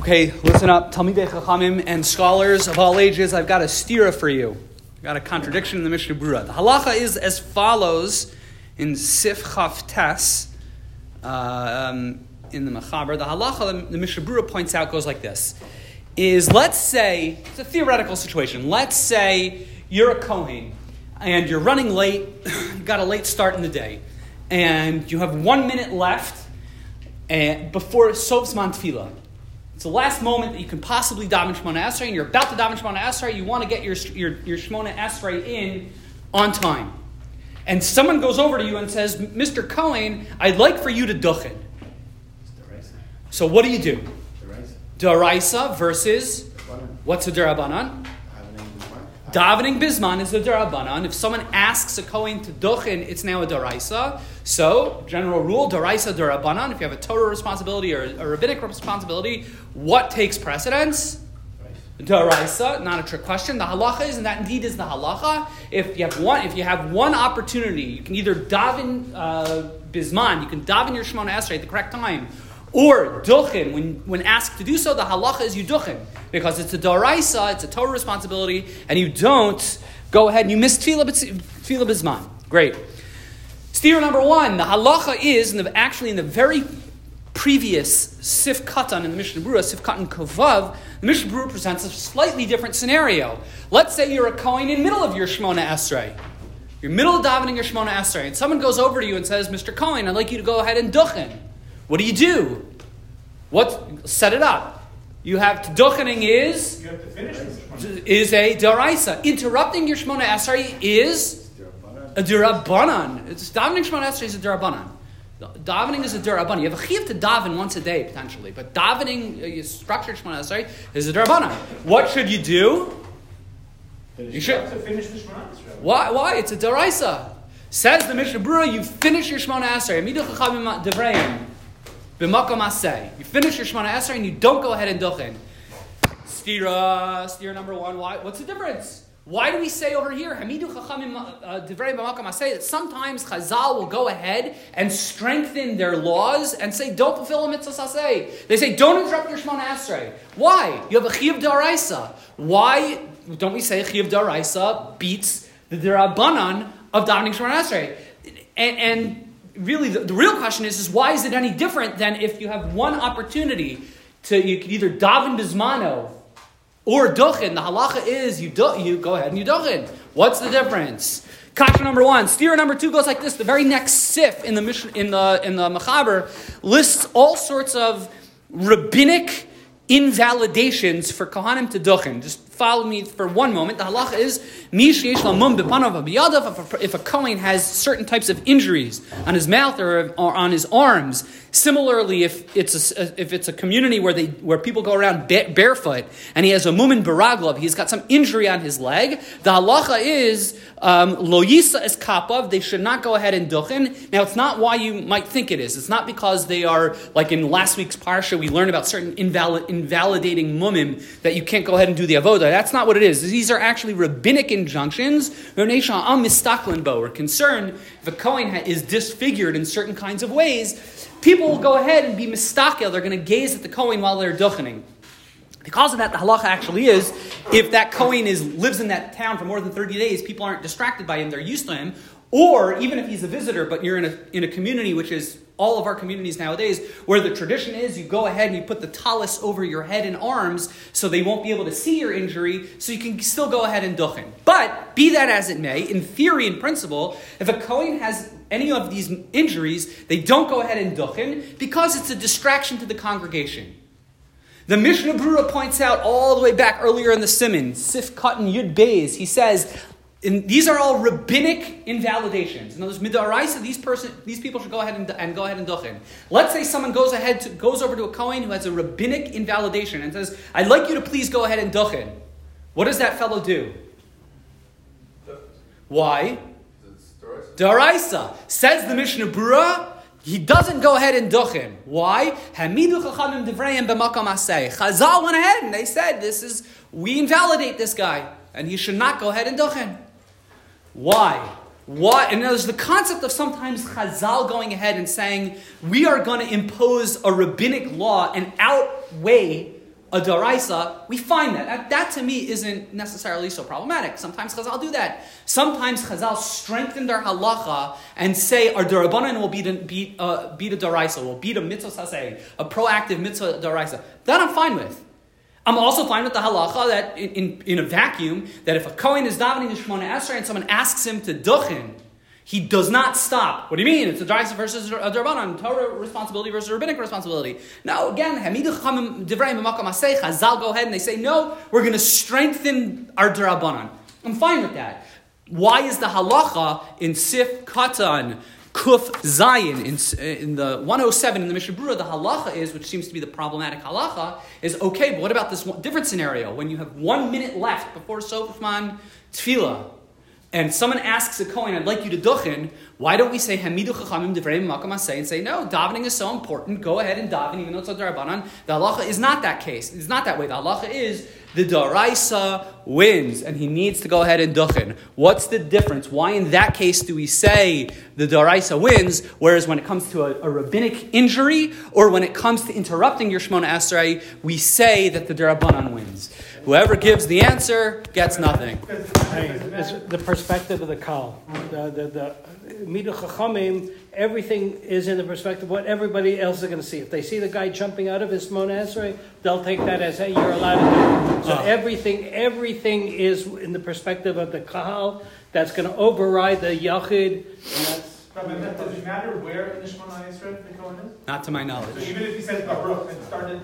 Okay, listen up, Talmidei Chachamim and scholars of all ages. I've got a stira for you. I've got a contradiction in the Mishnah Brura. The halacha is as follows in Sif Chaf Tes uh, um, in the Mechaber. The halacha the Mishnah Brura points out goes like this: Is let's say it's a theoretical situation. Let's say you're a kohen and you're running late. you got a late start in the day, and you have one minute left and before Sof Zman Tefillah. It's the last moment that you can possibly daven Shemona Esrei, and you're about to daven Shemona Esrei. You want to get your, your, your Shemona Esrei in on time. And someone goes over to you and says, Mr. Cohen, I'd like for you to duchen. So what do you do? Daraisa versus what's a darabanan? Davening bisman is a darabanan. If someone asks a kohen to duchen, it's now a daraisa. So, general rule, daraisa darabanan. If you have a Torah responsibility or a rabbinic responsibility, what takes precedence? Daraisa, not a trick question. The halacha is, and that indeed is the halacha. If you have one, if you have one opportunity, you can either daven uh, bisman, you can daven your shemona esrei at the correct time, or duchen, when, when asked to do so, the halacha is you duchen. Because it's a daraisa, it's a Torah responsibility, and you don't go ahead and you miss tefillah, tefillah. Great. Steer number one, the halacha is, the, actually in the very previous Sif Katan in the Mishnah Brura, Sif Katan Kovav, the Mishnah Brura presents a slightly different scenario. Let's say you're a Kohen in middle of your Shemona Esrei. You're middle of davening your Shemona Esrei, and someone goes over to you and says, Mr. Cohen, I'd like you to go ahead and duchen. What do you do? What set it up? You have to duchening is is a daraisa. Interrupting your Shemona Esrei is a durabanan. It's davening Shemona Esrei is a durabanan. Davening is a durabanan. You have a chiyuv to daven once a day potentially, but davening, uh, structured Shemona Esrei is a durabanan. What should you do? Finish You should- to finish the Shemona Esrei. Why? Why? It's a daraisa. Says the Mishnah Brura, you finish your Shemona Esrei. B'makom aseh. You finish your Shemona Esrei and you don't go ahead and duchen. Stira, stira number one. Why? What's the difference? Why do we say over here, Hamidu chachamim uh, divrei b'makom aseh, that sometimes Chazal will go ahead and strengthen their laws and say, don't fulfill a mitzvah saseh. They say, don't interrupt your Shemona Esrei. Why? You have a chiyuv daraisa. Why don't we say chiyuv daraisa beats the derabanan of davening Shemona Esrei? And, and really, the, the real question is, is why is it any different than if you have one opportunity to, you could either daven bismano or duchen. The halacha is you do, you go ahead and you duchen. What's the difference? Kasha number one. Steer number two goes like this. The very next sif in the mission in the in the Mechaber lists all sorts of rabbinic invalidations for kohanim to duchen. Just follow me for one moment. The halacha is. If a- kohen has certain types of injuries on his mouth or, or on his arms, similarly, if it's a, if it's a community where they where people go around ba- barefoot and he has a mumin baraglov, he's got some injury on his leg. The halacha is um, lo yisa es kapav. They should not go ahead and duchen. Now, it's not why you might think it is. It's not because they are like in last week's parsha we learned about certain invalid, invalidating mumim that you can't go ahead and do the avoda. That's not what it is. These are actually rabbinic injunctions. We're concerned if a kohen is disfigured in certain kinds of ways, people will go ahead and be mistakel. They're going to gaze at the kohen while they're duchening. Because of that, the halacha actually is if that Kohen is, lives in that town for more than 30 days, people aren't distracted by him, they're used to him. Or even if he's a visitor, but you're in a, in a community, which is all of our communities nowadays, where the tradition is you go ahead and you put the talus over your head and arms so they won't be able to see your injury, so you can still go ahead and duchen. But be that as it may, in theory and principle, if a Kohen has any of these injuries, they don't go ahead and duchen because it's a distraction to the congregation. The Mishnah Brura points out all the way back earlier in the Siman, Sif Katan Yud Beis, he says, in, these are all rabbinic invalidations. In other words, midaraisa, these person, these people should go ahead and, and go ahead and duchen. Let's say someone goes ahead to, goes over to a kohen who has a rabbinic invalidation and says, "I'd like you to please go ahead and duchen." What does that fellow do? Why? Daraisa says the Mishnah Brura. He doesn't go ahead and duchen. Why? Hamidu chachamim divrayim b'makom. Chazal went ahead and they said, "This is we invalidate this guy, and he should not go ahead and duchen." Why? Why? And there's the concept of sometimes Chazal going ahead and saying, we are going to impose a rabbinic law and outweigh a daraisa, we find that. that. That to me isn't necessarily so problematic. Sometimes Chazal do that. Sometimes Chazal strengthen their halacha and say our darabanan will beat a, beat, uh, beat a daraisa, will beat a mitzvah saseh, a proactive mitzvah daraisa. That I'm fine with. I'm also fine with the halacha that in, in, in a vacuum, that if a Kohen is davening the Shemona Esrei and someone asks him to duchin, he does not stop. What do you mean? It's a daraisa versus a derbanan, Torah responsibility versus rabbinic responsibility. Now, again, Chazal go ahead and they say, no, we're going to strengthen our derabanan. I'm fine with that. Why is the halacha in Sif Katan Kuf Zayin in, in the 107 in the Mishnah the halacha is, which seems to be the problematic halacha, is okay, but what about this one, different scenario when you have one minute left before Sof Zman Tefillah? and someone asks a Kohen, I'd like you to duchen, why don't we say Hamidu Chachamim Devrei Makam and say, no, davening is so important, go ahead and daven, even though it's a darabanan. The halacha is not that case. It's not that way. The halacha is the daraisa wins, and he needs to go ahead and duchen. What's the difference? Why in that case do we say the daraisa wins, whereas when it comes to a, a, rabbinic injury, or when it comes to interrupting your Shemona Esrei, we say that the darabanan wins? Whoever gives the answer gets nothing. It's the perspective of the Kahal. The, the, the Midu Chachamim, everything is in the perspective of what everybody else is going to see. If they see the guy jumping out of his Shemona Esrei, they'll take that as, hey, you're allowed to do it. So oh. everything, everything is in the perspective of the Kahal that's going to override the Yachid. And that's, does it matter where in the Shemona Esrei the Kohen is? Not to my knowledge. So even if he says Baruch and started.